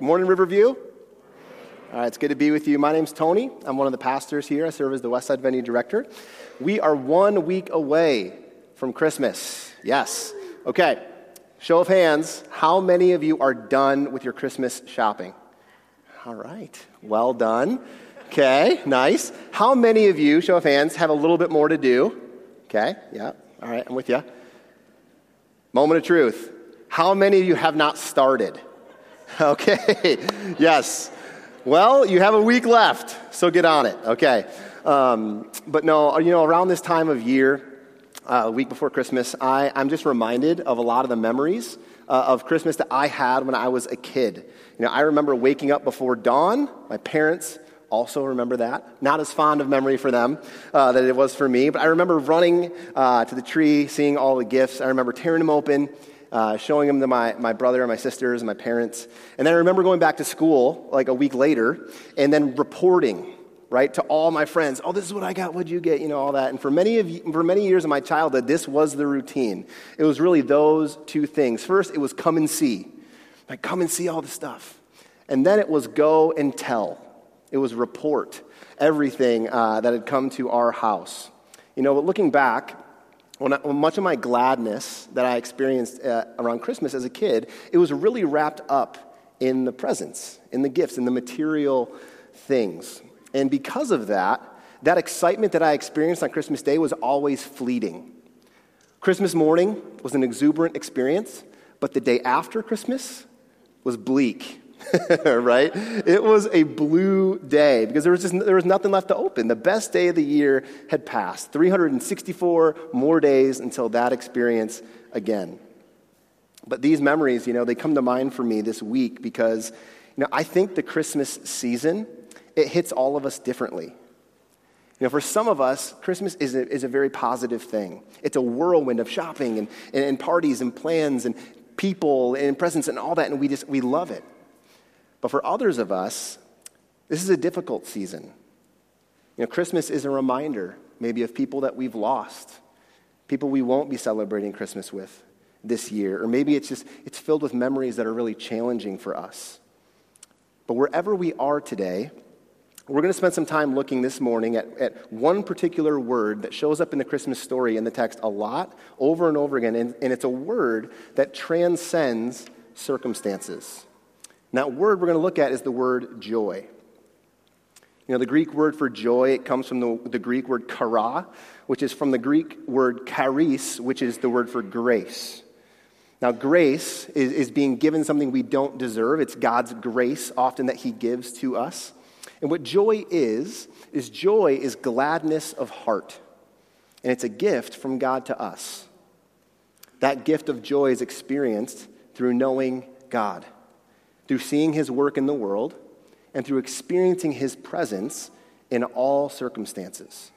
Morning, Riverview. All right, it's good to be with you. My name's Tony. I'm one of the pastors here. I serve as the Westside Venue Director. We are one week away from Christmas. Yes. Okay. Show of hands. How many of you are done with your Christmas shopping? All right. Well done. Okay, nice. How many of you, show of hands, have a little bit more to do? Okay, yeah. All right, I'm with you. Moment of truth. How many of you have not started? Okay, yes. Well, you have a week left, so get on it. Okay. Um, but no, you know, around this time of year, uh, a week before Christmas, I, I'm just reminded of a lot of the memories uh, of Christmas that I had when I was a kid. You know, I remember waking up before dawn. My parents also remember that. Not as fond of memory for them uh, that it was for me, but I remember running uh, to the tree, seeing all the gifts. I remember tearing them open uh, showing them to my, my brother and my sisters and my parents. And then I remember going back to school like a week later and then reporting, right, to all my friends, oh, this is what I got, what'd you get, you know, all that. And for many, of, for many years of my childhood, this was the routine. It was really those two things. First, it was come and see, like come and see all the stuff. And then it was go and tell. It was report everything uh, that had come to our house. You know, but looking back, when, I, when much of my gladness that I experienced uh, around Christmas as a kid, it was really wrapped up in the presents, in the gifts, in the material things. And because of that, that excitement that I experienced on Christmas Day was always fleeting. Christmas morning was an exuberant experience, but the day after Christmas was bleak right? It was a blue day because there was just there was nothing left to open. The best day of the year had passed. 364 more days until that experience again. But these memories, you know, they come to mind for me this week because you know, I think the Christmas season it hits all of us differently. You know, for some of us, Christmas is a, is a very positive thing. It's a whirlwind of shopping and, and, and parties and plans and people and presents and all that, and we just we love it. But for others of us, this is a difficult season. You know, Christmas is a reminder, maybe, of people that we've lost, people we won't be celebrating Christmas with this year, or maybe it's just it's filled with memories that are really challenging for us. But wherever we are today, we're going to spend some time looking this morning at, at one particular word that shows up in the Christmas story in the text a lot, over and over again, and, and it's a word that transcends circumstances. That word we're going to look at is the word joy. You know, the Greek word for joy, it comes from the, the Greek word chara, which is from the Greek word charis, which is the word for grace. Now, grace is, is being given something we don't deserve. It's God's grace often that He gives to us. And what joy is, is joy is gladness of heart. And it's a gift from God to us. That gift of joy is experienced through knowing God through seeing his work in the world and through experiencing his presence in all circumstances.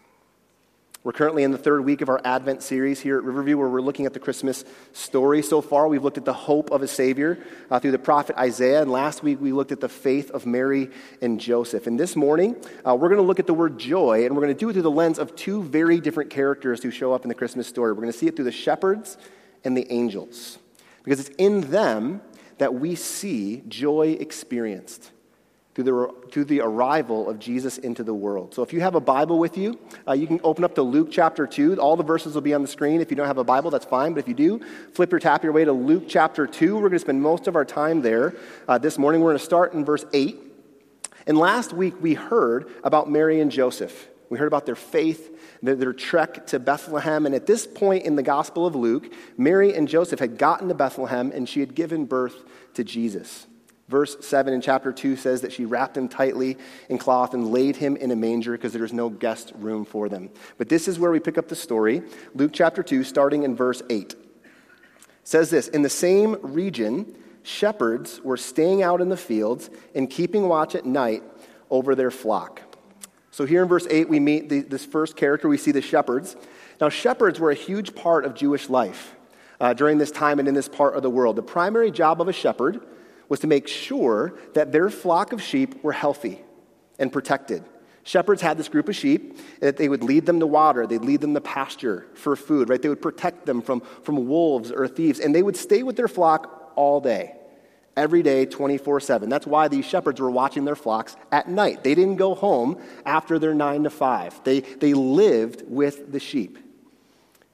We're currently in the third week of our Advent series here at Riverview, where we're looking at the Christmas story. So far, we've looked at the hope of a Savior uh, through the prophet Isaiah, and last week we looked at the faith of Mary and Joseph. And this morning, uh, we're going to look at the word joy, and we're going to do it through the lens of two very different characters who show up in the Christmas story. We're going to see it through the shepherds and the angels, because it's in them that we see joy experienced through the, through the arrival of Jesus into the world. So if you have a Bible with you, uh, you can open up to Luke chapter 2. All the verses will be on the screen. If you don't have a Bible, that's fine. But if you do, flip or tap your way to Luke chapter 2. We're going to spend most of our time there. Uh, this morning, we're going to start in verse 8. And last week, we heard about Mary and Joseph. We heard about their faith, their trek to Bethlehem. And at this point in the Gospel of Luke, Mary and Joseph had gotten to Bethlehem and she had given birth to Jesus. Verse 7 in chapter 2 says that she wrapped him tightly in cloth and laid him in a manger because there was no guest room for them. But this is where we pick up the story. Luke chapter 2, starting in verse 8. says this In the same region, shepherds were staying out in the fields and keeping watch at night over their flock. So here in verse 8, we meet the, this first character. We see the shepherds. Now, shepherds were a huge part of Jewish life uh, during this time and in this part of the world. The primary job of a shepherd was to make sure that their flock of sheep were healthy and protected. Shepherds had this group of sheep that they would lead them to water, they'd lead them to pasture for food, right? They would protect them from, from wolves or thieves, and they would stay with their flock all day every day, 24 7. That's why these shepherds were watching their flocks at night. They didn't go home after their 9 to 5, they, they lived with the sheep.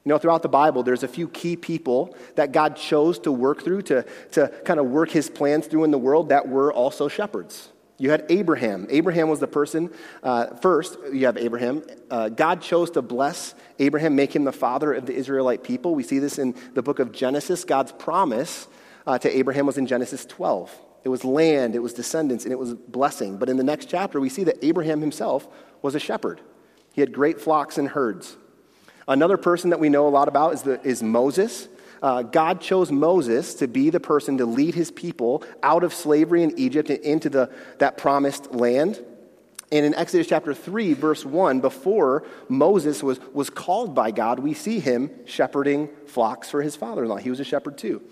You know, throughout the Bible, there's a few key people that God chose to work through, to, to kind of work his plans through in the world that were also shepherds. You had Abraham. Abraham was the person, uh, first, you have Abraham. Uh, God chose to bless Abraham, make him the father of the Israelite people. We see this in the book of Genesis. God's promise uh, to Abraham was in Genesis 12. It was land, it was descendants, and it was blessing. But in the next chapter, we see that Abraham himself was a shepherd. He had great flocks and herds. Another person that we know a lot about is, the, is Moses uh, God chose Moses to be the person to lead his people out of slavery in Egypt and into the, that promised land. And in Exodus chapter 3, verse 1, before Moses was, was called by God, we see him shepherding flocks for his father in law. He was a shepherd too.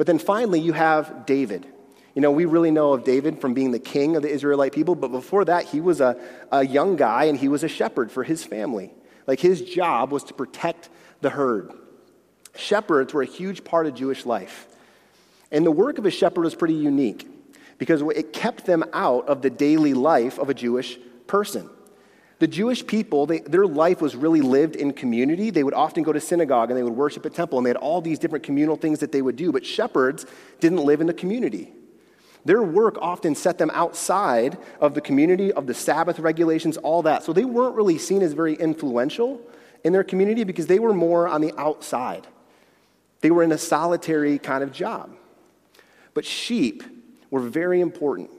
But then finally, you have David. You know, we really know of David from being the king of the Israelite people, but before that, he was a, a young guy and he was a shepherd for his family. Like his job was to protect the herd. Shepherds were a huge part of Jewish life. And the work of a shepherd was pretty unique because it kept them out of the daily life of a Jewish person. The Jewish people, they, their life was really lived in community. They would often go to synagogue and they would worship at temple, and they had all these different communal things that they would do. But shepherds didn't live in the community. Their work often set them outside of the community, of the Sabbath regulations, all that. So they weren't really seen as very influential in their community because they were more on the outside. They were in a solitary kind of job. But sheep were very important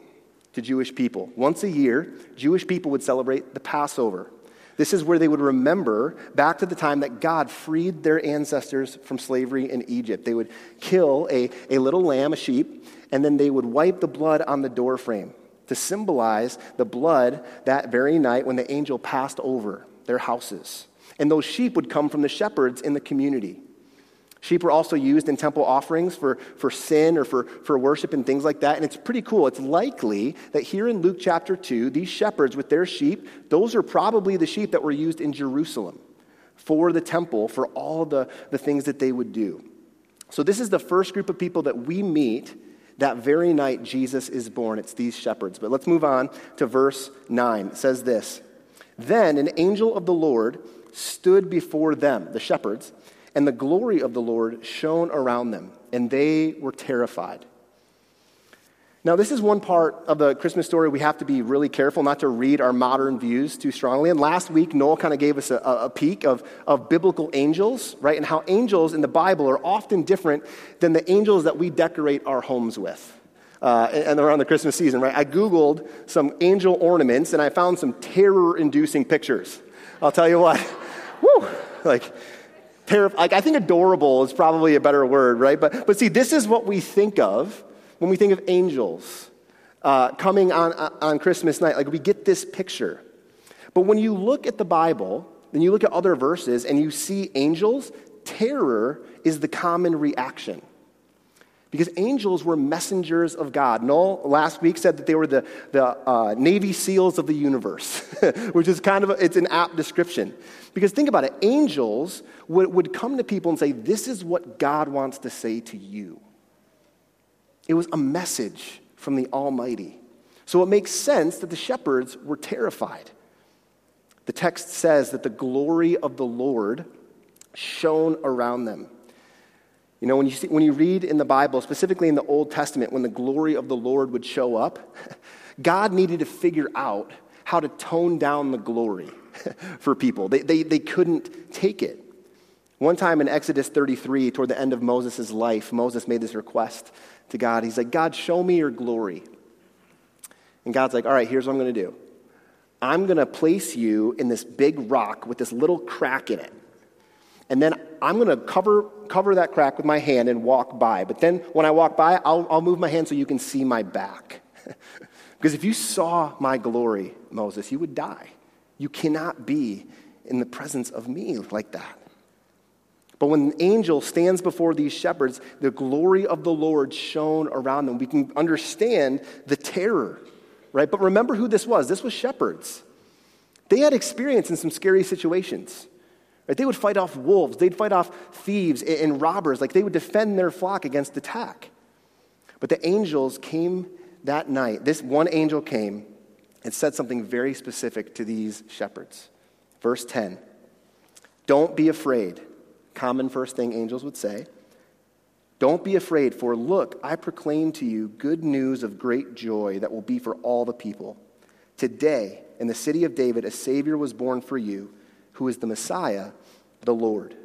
to Jewish people. Once a year, Jewish people would celebrate the Passover. This is where they would remember back to the time that God freed their ancestors from slavery in Egypt. They would kill a, a little lamb, a sheep, and then they would wipe the blood on the doorframe to symbolize the blood that very night when the angel passed over their houses. And those sheep would come from the shepherds in the community. Sheep were also used in temple offerings for, for sin or for, for worship and things like that. And it's pretty cool. It's likely that here in Luke chapter 2, these shepherds with their sheep, those are probably the sheep that were used in Jerusalem for the temple, for all the, the things that they would do. So, this is the first group of people that we meet that very night Jesus is born. It's these shepherds. But let's move on to verse 9. It says this Then an angel of the Lord stood before them, the shepherds and the glory of the Lord shone around them, and they were terrified. Now, this is one part of the Christmas story we have to be really careful not to read our modern views too strongly. And last week, Noel kind of gave us a, a peek of, of biblical angels, right? And how angels in the Bible are often different than the angels that we decorate our homes with. Uh, and around the Christmas season, right? I Googled some angel ornaments and I found some terror inducing pictures. I'll tell you what. Woo! Like, like, I think adorable is probably a better word, right? But, but see, this is what we think of when we think of angels uh, coming on, uh, on Christmas night. Like, we get this picture. But when you look at the Bible, then you look at other verses and you see angels, terror is the common reaction. Because angels were messengers of God. Noel last week said that they were the, the uh, Navy SEALs of the universe, which is kind of, a, it's an apt description. Because think about it, angels would, would come to people and say, this is what God wants to say to you. It was a message from the Almighty. So it makes sense that the shepherds were terrified. The text says that the glory of the Lord shone around them. You know, when you, see, when you read in the Bible, specifically in the Old Testament, when the glory of the Lord would show up, God needed to figure out how to tone down the glory for people. They, they, they couldn't take it. One time in Exodus 33, toward the end of Moses' life, Moses made this request to God. He's like, God, show me your glory. And God's like, all right, here's what I'm going to do I'm going to place you in this big rock with this little crack in it. And then I'm going to cover, cover that crack with my hand and walk by. But then when I walk by, I'll, I'll move my hand so you can see my back. because if you saw my glory, Moses, you would die. You cannot be in the presence of me like that. But when an angel stands before these shepherds, the glory of the Lord shone around them. We can understand the terror, right? But remember who this was. This was shepherds. They had experience in some scary situations. Right? They would fight off wolves, they'd fight off thieves and robbers, like they would defend their flock against attack. But the angels came that night. This one angel came and said something very specific to these shepherds. Verse 10 Don't be afraid. Common first thing angels would say. Don't be afraid, for look, I proclaim to you good news of great joy that will be for all the people. Today, in the city of David, a Savior was born for you, who is the Messiah, the Lord.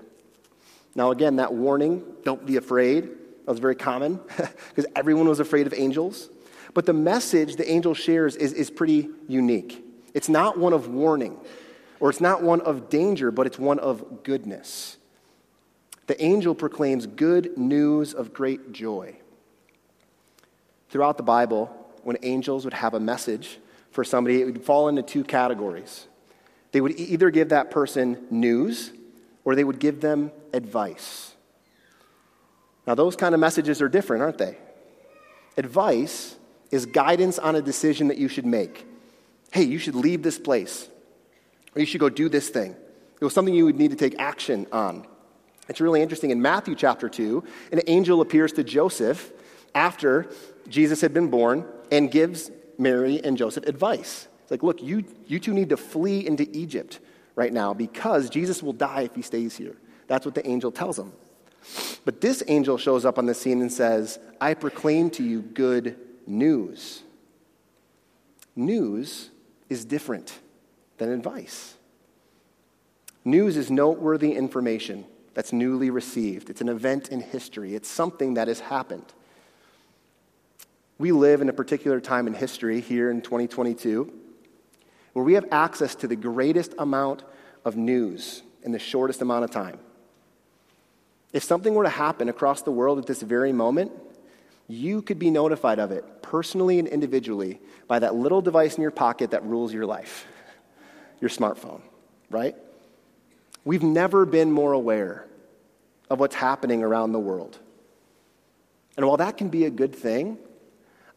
Now, again, that warning, don't be afraid, that was very common because everyone was afraid of angels. But the message the angel shares is, is pretty unique. It's not one of warning, or it's not one of danger, but it's one of goodness. The angel proclaims good news of great joy. Throughout the Bible, when angels would have a message for somebody, it would fall into two categories. They would either give that person news or they would give them advice. Now, those kind of messages are different, aren't they? Advice is guidance on a decision that you should make. Hey, you should leave this place, or you should go do this thing. It was something you would need to take action on. It's really interesting. In Matthew chapter 2, an angel appears to Joseph after Jesus had been born and gives Mary and Joseph advice. It's like, look, you, you two need to flee into Egypt right now because Jesus will die if he stays here. That's what the angel tells him. But this angel shows up on the scene and says, I proclaim to you good news. News is different than advice. News is noteworthy information that's newly received. It's an event in history, it's something that has happened. We live in a particular time in history here in 2022 where we have access to the greatest amount of news in the shortest amount of time. If something were to happen across the world at this very moment, you could be notified of it personally and individually by that little device in your pocket that rules your life your smartphone, right? We've never been more aware of what's happening around the world. And while that can be a good thing,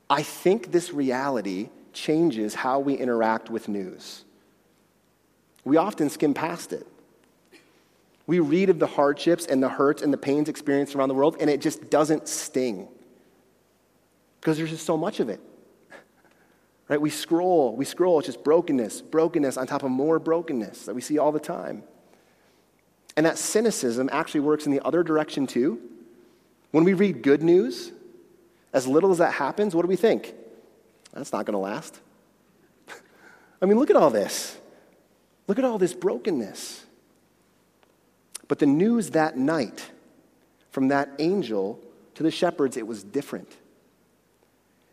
I think this reality changes how we interact with news. We often skim past it. We read of the hardships and the hurts and the pains experienced around the world, and it just doesn't sting because there's just so much of it. Right? We scroll, we scroll, it's just brokenness, brokenness on top of more brokenness that we see all the time. And that cynicism actually works in the other direction too. When we read good news, as little as that happens, what do we think? That's not going to last. I mean, look at all this. Look at all this brokenness. But the news that night from that angel to the shepherds, it was different.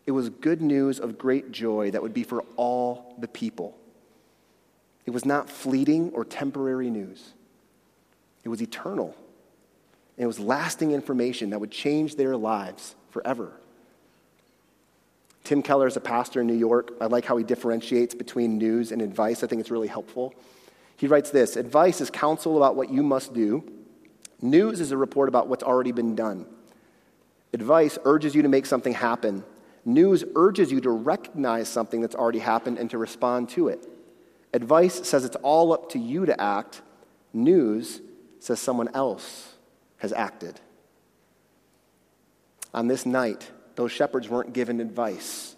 It was good news of great joy that would be for all the people. It was not fleeting or temporary news, it was eternal. And it was lasting information that would change their lives forever. Tim Keller is a pastor in New York. I like how he differentiates between news and advice. I think it's really helpful. He writes this Advice is counsel about what you must do, news is a report about what's already been done. Advice urges you to make something happen, News urges you to recognize something that's already happened and to respond to it. Advice says it's all up to you to act. News says someone else has acted. On this night, those shepherds weren't given advice.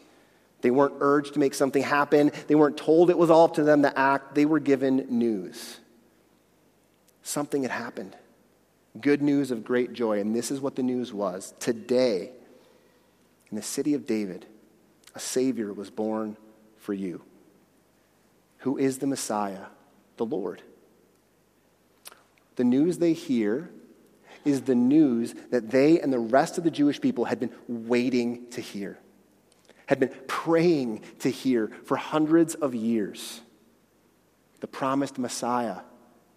They weren't urged to make something happen. They weren't told it was all up to them to act. They were given news. Something had happened. Good news of great joy. And this is what the news was. Today, in the city of David, a Savior was born for you, who is the Messiah, the Lord. The news they hear is the news that they and the rest of the Jewish people had been waiting to hear, had been praying to hear for hundreds of years. The promised Messiah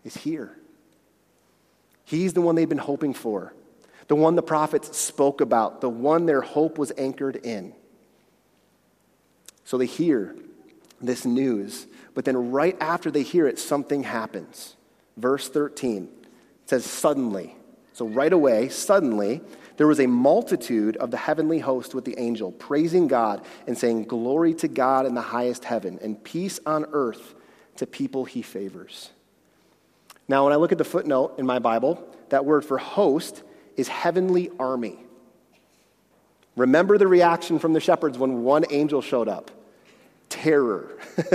is here. He's the one they've been hoping for the one the prophets spoke about, the one their hope was anchored in. So they hear this news, but then right after they hear it, something happens. Verse 13 says, Suddenly, so right away, suddenly, there was a multitude of the heavenly host with the angel, praising God and saying, Glory to God in the highest heaven, and peace on earth to people he favors. Now, when I look at the footnote in my Bible, that word for host is heavenly army. Remember the reaction from the shepherds when one angel showed up terror.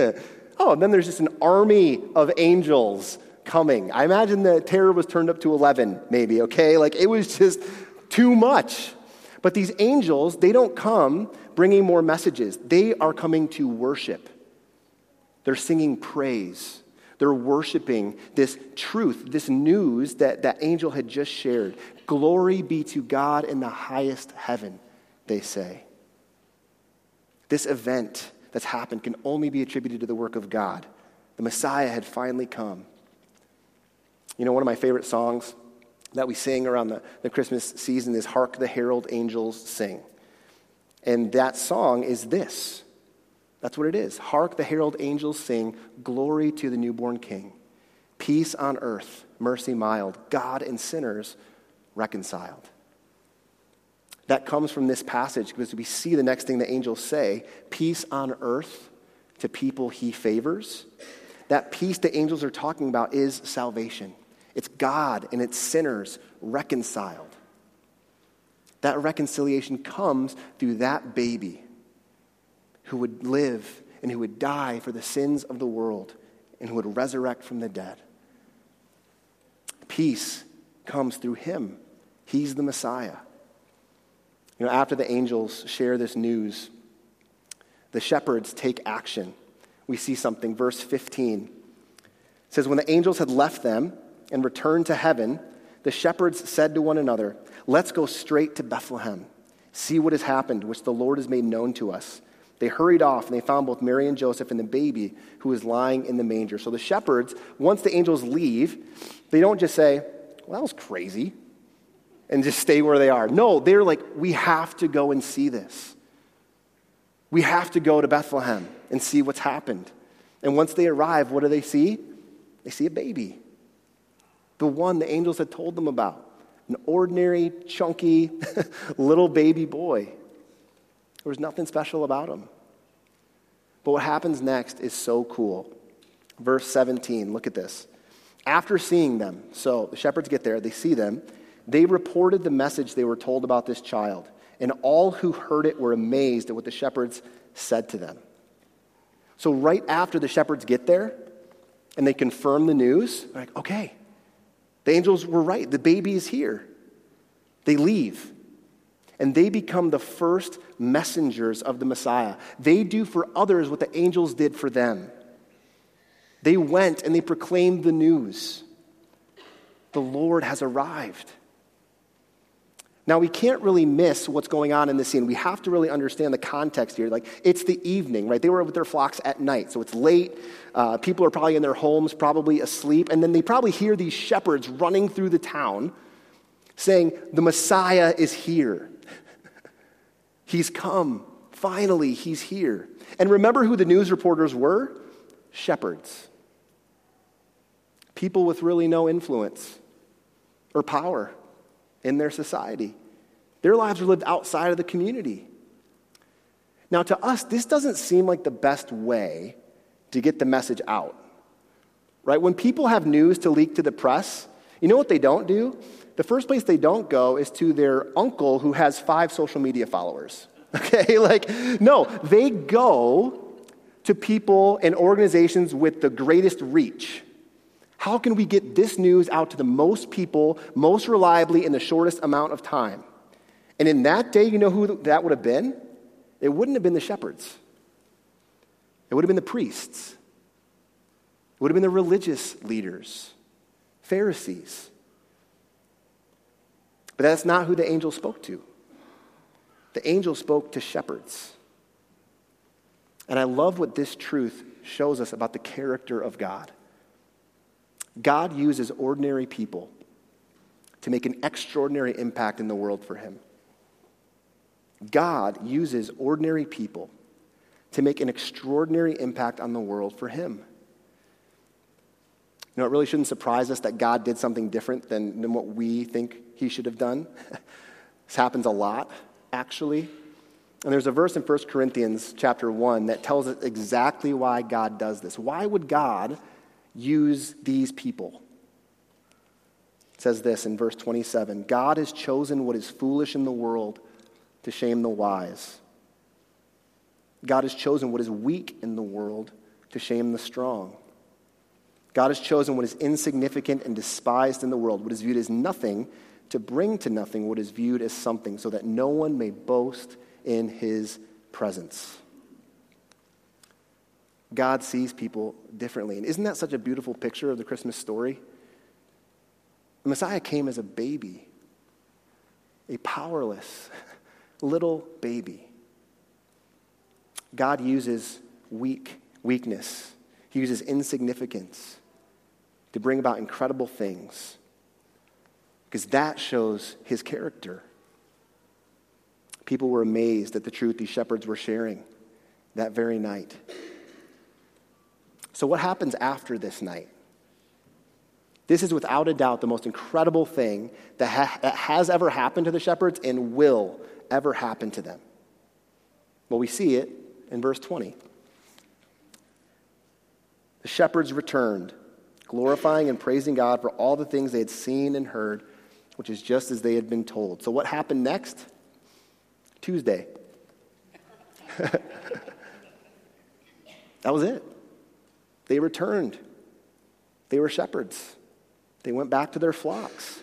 oh, and then there's just an army of angels coming. I imagine the terror was turned up to 11, maybe, okay? Like it was just too much. But these angels, they don't come bringing more messages, they are coming to worship. They're singing praise. They're worshiping this truth, this news that that angel had just shared. Glory be to God in the highest heaven, they say. This event that's happened can only be attributed to the work of God. The Messiah had finally come. You know, one of my favorite songs that we sing around the, the Christmas season is Hark the Herald Angels Sing. And that song is this that's what it is. Hark the herald angels sing, Glory to the newborn King. Peace on earth, mercy mild, God and sinners reconciled. That comes from this passage because we see the next thing the angels say peace on earth to people he favors. That peace the angels are talking about is salvation. It's God and it's sinners reconciled. That reconciliation comes through that baby who would live and who would die for the sins of the world and who would resurrect from the dead. Peace comes through him. He's the Messiah. You know, after the angels share this news, the shepherds take action. We see something. Verse 15 says, When the angels had left them and returned to heaven, the shepherds said to one another, Let's go straight to Bethlehem, see what has happened, which the Lord has made known to us. They hurried off and they found both Mary and Joseph and the baby who was lying in the manger. So the shepherds, once the angels leave, they don't just say, Well, that was crazy, and just stay where they are. No, they're like, We have to go and see this. We have to go to Bethlehem and see what's happened. And once they arrive, what do they see? They see a baby. The one the angels had told them about. An ordinary, chunky, little baby boy. There was nothing special about him. But what happens next is so cool. Verse 17, look at this. After seeing them, so the shepherds get there, they see them, they reported the message they were told about this child, and all who heard it were amazed at what the shepherds said to them. So, right after the shepherds get there and they confirm the news, they're like, okay, the angels were right. The baby is here. They leave and they become the first messengers of the Messiah. They do for others what the angels did for them. They went and they proclaimed the news the Lord has arrived. Now, we can't really miss what's going on in this scene. We have to really understand the context here. Like, it's the evening, right? They were with their flocks at night, so it's late. Uh, people are probably in their homes, probably asleep. And then they probably hear these shepherds running through the town saying, The Messiah is here. He's come. Finally, he's here. And remember who the news reporters were? Shepherds. People with really no influence or power in their society. Their lives were lived outside of the community. Now, to us, this doesn't seem like the best way to get the message out. Right? When people have news to leak to the press, you know what they don't do? the first place they don't go is to their uncle who has five social media followers. Okay? Like, no, they go to people and organizations with the greatest reach. How can we get this news out to the most people, most reliably, in the shortest amount of time? And in that day, you know who that would have been? It wouldn't have been the shepherds, it would have been the priests, it would have been the religious leaders, Pharisees. But that's not who the angel spoke to. The angel spoke to shepherds. And I love what this truth shows us about the character of God. God uses ordinary people to make an extraordinary impact in the world for Him. God uses ordinary people to make an extraordinary impact on the world for Him. You know, it really shouldn't surprise us that God did something different than, than what we think he should have done. this happens a lot, actually. And there's a verse in 1 Corinthians chapter 1 that tells us exactly why God does this. Why would God use these people? It says this in verse 27 God has chosen what is foolish in the world to shame the wise. God has chosen what is weak in the world to shame the strong. God has chosen what is insignificant and despised in the world, what is viewed as nothing, to bring to nothing what is viewed as something, so that no one may boast in his presence. God sees people differently. And isn't that such a beautiful picture of the Christmas story? The Messiah came as a baby, a powerless little baby. God uses weak weakness. He uses insignificance to bring about incredible things because that shows his character. People were amazed at the truth these shepherds were sharing that very night. So, what happens after this night? This is without a doubt the most incredible thing that, ha- that has ever happened to the shepherds and will ever happen to them. Well, we see it in verse 20. The shepherds returned, glorifying and praising God for all the things they had seen and heard, which is just as they had been told. So, what happened next? Tuesday. that was it. They returned. They were shepherds. They went back to their flocks.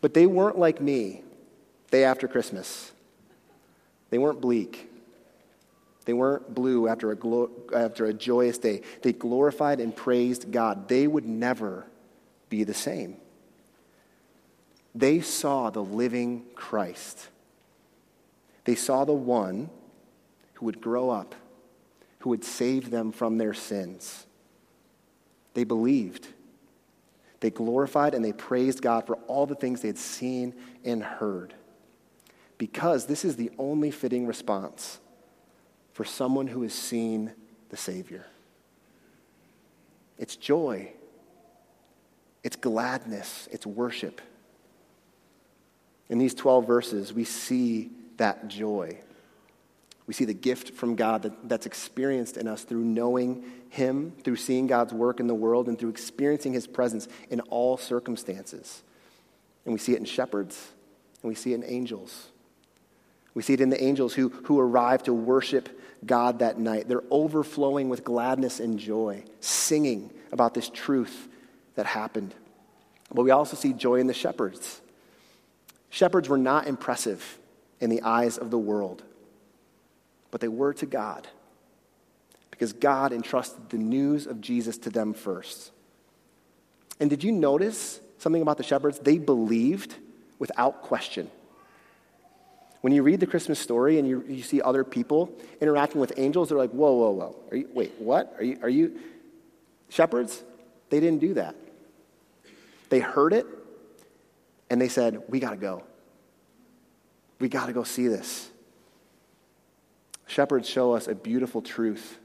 But they weren't like me, day after Christmas. They weren't bleak. They weren't blue after a, glo- after a joyous day. They glorified and praised God. They would never be the same. They saw the living Christ. They saw the one who would grow up, who would save them from their sins. They believed. They glorified and they praised God for all the things they had seen and heard. Because this is the only fitting response for someone who has seen the Savior. It's joy, it's gladness, it's worship. In these 12 verses, we see that joy. We see the gift from God that, that's experienced in us through knowing Him, through seeing God's work in the world, and through experiencing His presence in all circumstances. And we see it in shepherds, and we see it in angels. We see it in the angels who, who arrive to worship God that night. They're overflowing with gladness and joy, singing about this truth that happened. But we also see joy in the shepherds. Shepherds were not impressive in the eyes of the world, but they were to God because God entrusted the news of Jesus to them first. And did you notice something about the shepherds? They believed without question. When you read the Christmas story and you, you see other people interacting with angels, they're like, whoa, whoa, whoa. You, wait, what? Are you, are you shepherds? They didn't do that. They heard it and they said, we got to go. We got to go see this. Shepherds show us a beautiful truth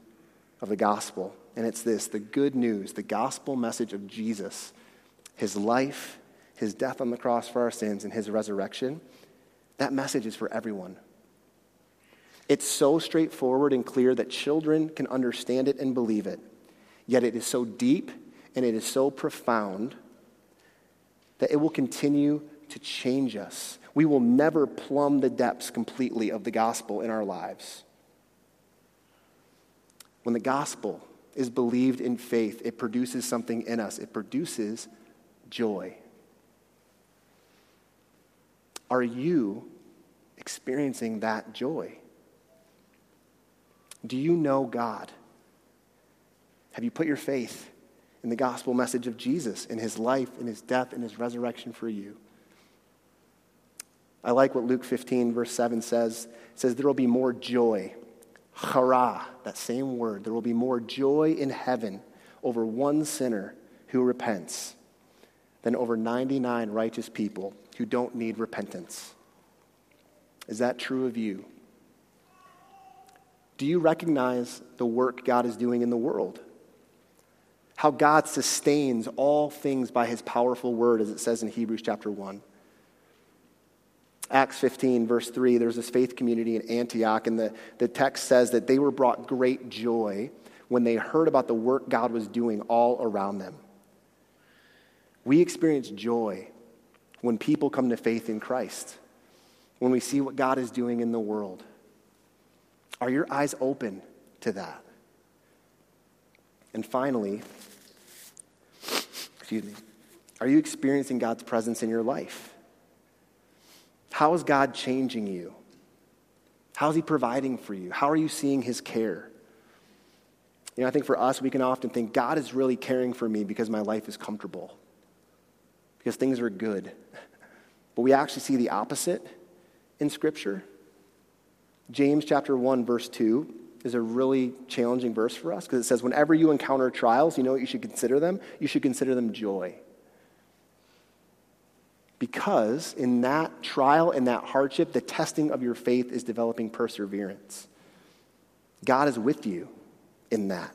of the gospel, and it's this the good news, the gospel message of Jesus, his life, his death on the cross for our sins, and his resurrection that message is for everyone. It's so straightforward and clear that children can understand it and believe it. Yet it is so deep and it is so profound that it will continue to change us. We will never plumb the depths completely of the gospel in our lives. When the gospel is believed in faith, it produces something in us, it produces joy. Are you experiencing that joy? Do you know God? Have you put your faith in the gospel message of Jesus, in his life, in his death, in his resurrection for you? I like what Luke 15, verse 7 says. It says, There will be more joy. Chara, that same word. There will be more joy in heaven over one sinner who repents than over 99 righteous people who don't need repentance. Is that true of you? Do you recognize the work God is doing in the world? How God sustains all things by his powerful word, as it says in Hebrews chapter 1. Acts 15, verse 3, there's this faith community in Antioch, and the, the text says that they were brought great joy when they heard about the work God was doing all around them. We experience joy when people come to faith in Christ when we see what God is doing in the world? Are your eyes open to that? And finally, excuse me, are you experiencing God's presence in your life? How is God changing you? How is He providing for you? How are you seeing His care? You know, I think for us, we can often think God is really caring for me because my life is comfortable, because things are good. But we actually see the opposite in Scripture. James chapter 1, verse 2 is a really challenging verse for us because it says, Whenever you encounter trials, you know what you should consider them? You should consider them joy. Because in that trial, in that hardship, the testing of your faith is developing perseverance. God is with you in that.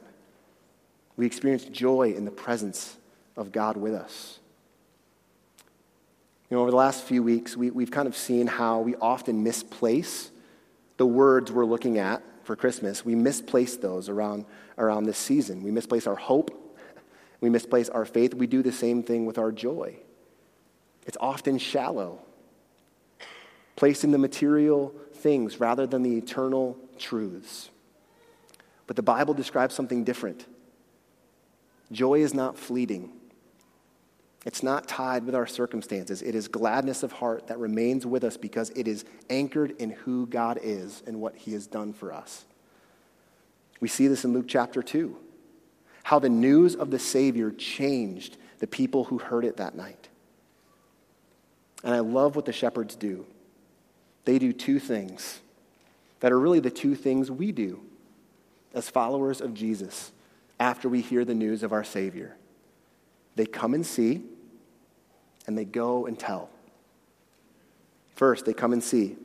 We experience joy in the presence of God with us. You know, over the last few weeks, we, we've kind of seen how we often misplace the words we're looking at for Christmas. We misplace those around, around this season. We misplace our hope. We misplace our faith. We do the same thing with our joy. It's often shallow, placing the material things rather than the eternal truths. But the Bible describes something different. Joy is not fleeting. It's not tied with our circumstances. It is gladness of heart that remains with us because it is anchored in who God is and what He has done for us. We see this in Luke chapter 2, how the news of the Savior changed the people who heard it that night. And I love what the shepherds do. They do two things that are really the two things we do as followers of Jesus after we hear the news of our Savior. They come and see, and they go and tell. First, they come and see.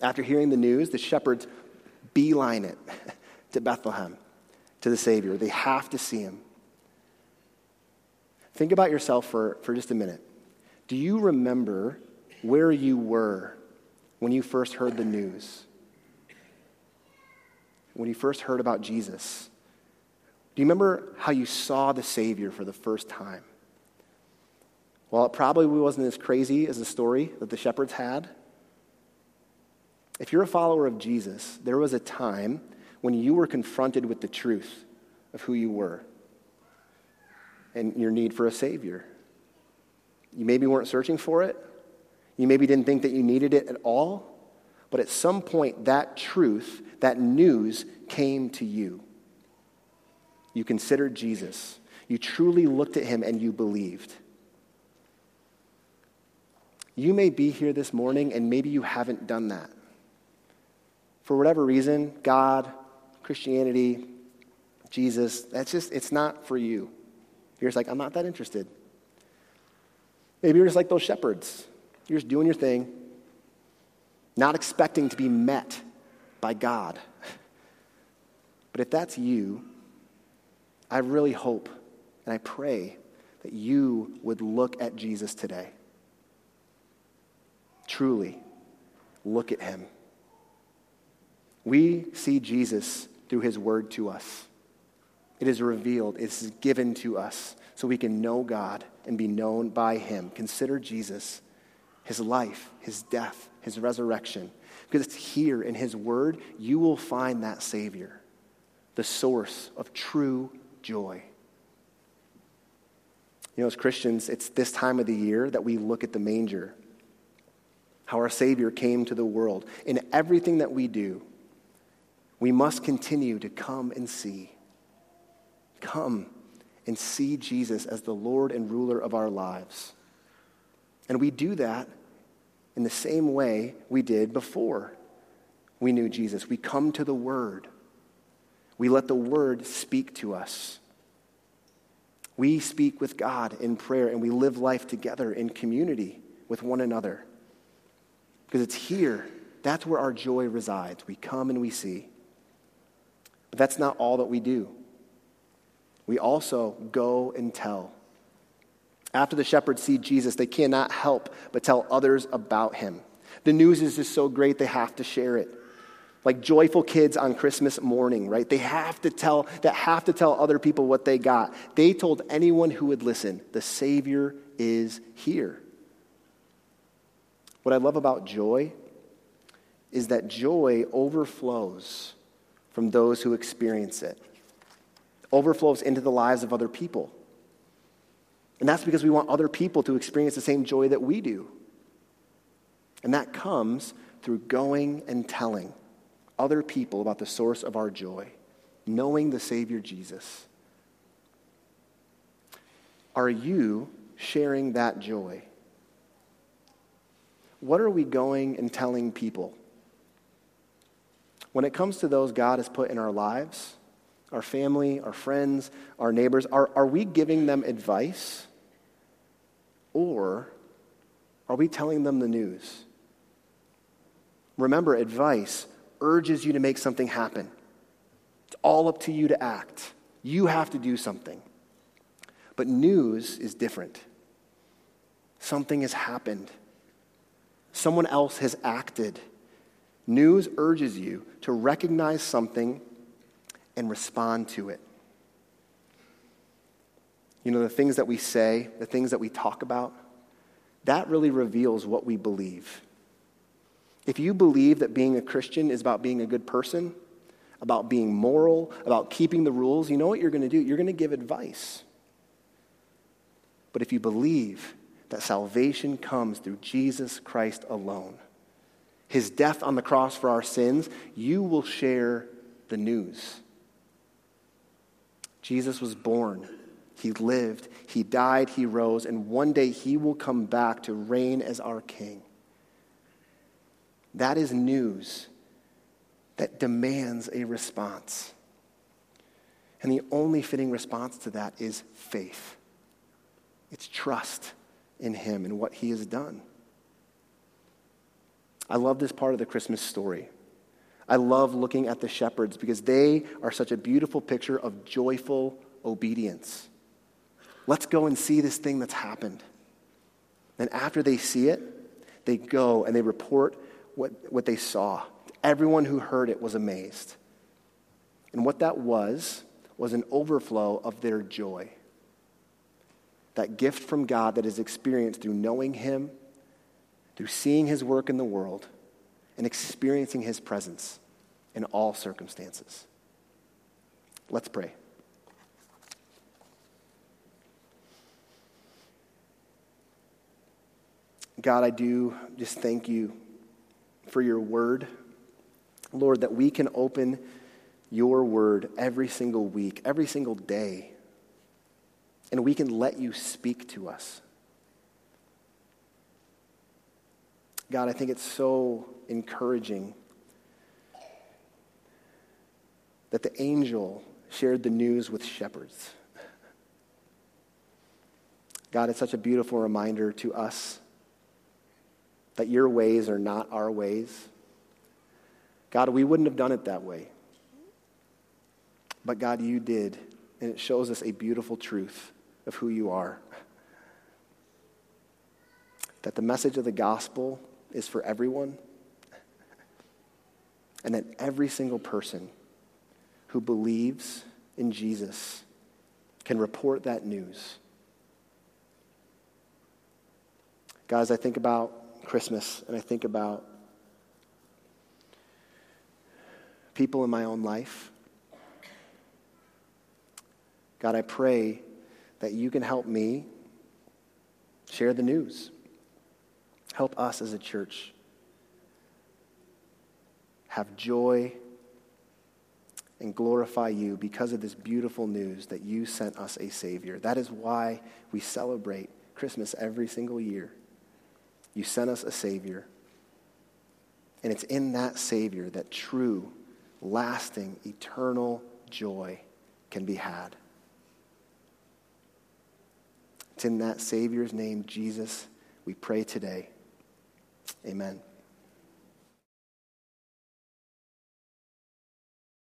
After hearing the news, the shepherds beeline it to Bethlehem, to the Savior. They have to see him. Think about yourself for, for just a minute. Do you remember where you were when you first heard the news? When you first heard about Jesus? Do you remember how you saw the Savior for the first time? Well, it probably wasn't as crazy as the story that the shepherds had. If you're a follower of Jesus, there was a time when you were confronted with the truth of who you were and your need for a Savior. You maybe weren't searching for it. You maybe didn't think that you needed it at all. But at some point, that truth, that news came to you. You considered Jesus. You truly looked at him and you believed. You may be here this morning and maybe you haven't done that. For whatever reason, God, Christianity, Jesus, that's just, it's not for you. You're just like, I'm not that interested. Maybe you're just like those shepherds. You're just doing your thing, not expecting to be met by God. But if that's you, I really hope and I pray that you would look at Jesus today. Truly, look at him. We see Jesus through his word to us. It is revealed, it is given to us so we can know God and be known by him. Consider Jesus, his life, his death, his resurrection. Because it's here in his word you will find that Savior, the source of true joy. You know, as Christians, it's this time of the year that we look at the manger, how our Savior came to the world. In everything that we do, we must continue to come and see. Come and see Jesus as the Lord and ruler of our lives. And we do that in the same way we did before we knew Jesus. We come to the Word, we let the Word speak to us. We speak with God in prayer and we live life together in community with one another. Because it's here, that's where our joy resides. We come and we see. But that's not all that we do we also go and tell. After the shepherds see Jesus, they cannot help but tell others about him. The news is just so great, they have to share it. Like joyful kids on Christmas morning, right? They have to tell, that have to tell other people what they got. They told anyone who would listen, the Savior is here. What I love about joy is that joy overflows from those who experience it, overflows into the lives of other people. And that's because we want other people to experience the same joy that we do. And that comes through going and telling other people about the source of our joy, knowing the Savior Jesus. Are you sharing that joy? What are we going and telling people? When it comes to those God has put in our lives, our family, our friends, our neighbors, are, are we giving them advice? Or are we telling them the news? Remember, advice urges you to make something happen. It's all up to you to act. You have to do something. But news is different. Something has happened. Someone else has acted. News urges you to recognize something and respond to it. You know, the things that we say, the things that we talk about, that really reveals what we believe. If you believe that being a Christian is about being a good person, about being moral, about keeping the rules, you know what you're going to do? You're going to give advice. But if you believe that salvation comes through Jesus Christ alone, his death on the cross for our sins, you will share the news. Jesus was born, he lived, he died, he rose, and one day he will come back to reign as our king. That is news that demands a response. And the only fitting response to that is faith. It's trust in Him and what He has done. I love this part of the Christmas story. I love looking at the shepherds because they are such a beautiful picture of joyful obedience. Let's go and see this thing that's happened. And after they see it, they go and they report what, what they saw. Everyone who heard it was amazed. And what that was, was an overflow of their joy. That gift from God that is experienced through knowing Him, through seeing His work in the world, and experiencing His presence in all circumstances. Let's pray. God, I do just thank you for your word. Lord, that we can open your word every single week, every single day, and we can let you speak to us. God, I think it's so encouraging that the angel shared the news with shepherds. God, it's such a beautiful reminder to us that your ways are not our ways. God, we wouldn't have done it that way. But God, you did. And it shows us a beautiful truth of who you are. That the message of the gospel is for everyone. And that every single person who believes in Jesus can report that news. Guys, I think about Christmas and I think about people in my own life, God, I pray that you can help me share the news. Help us as a church have joy and glorify you because of this beautiful news that you sent us a Savior. That is why we celebrate Christmas every single year. You sent us a Savior. And it's in that Savior that true, lasting, eternal joy can be had. It's in that Savior's name, Jesus, we pray today. Amen.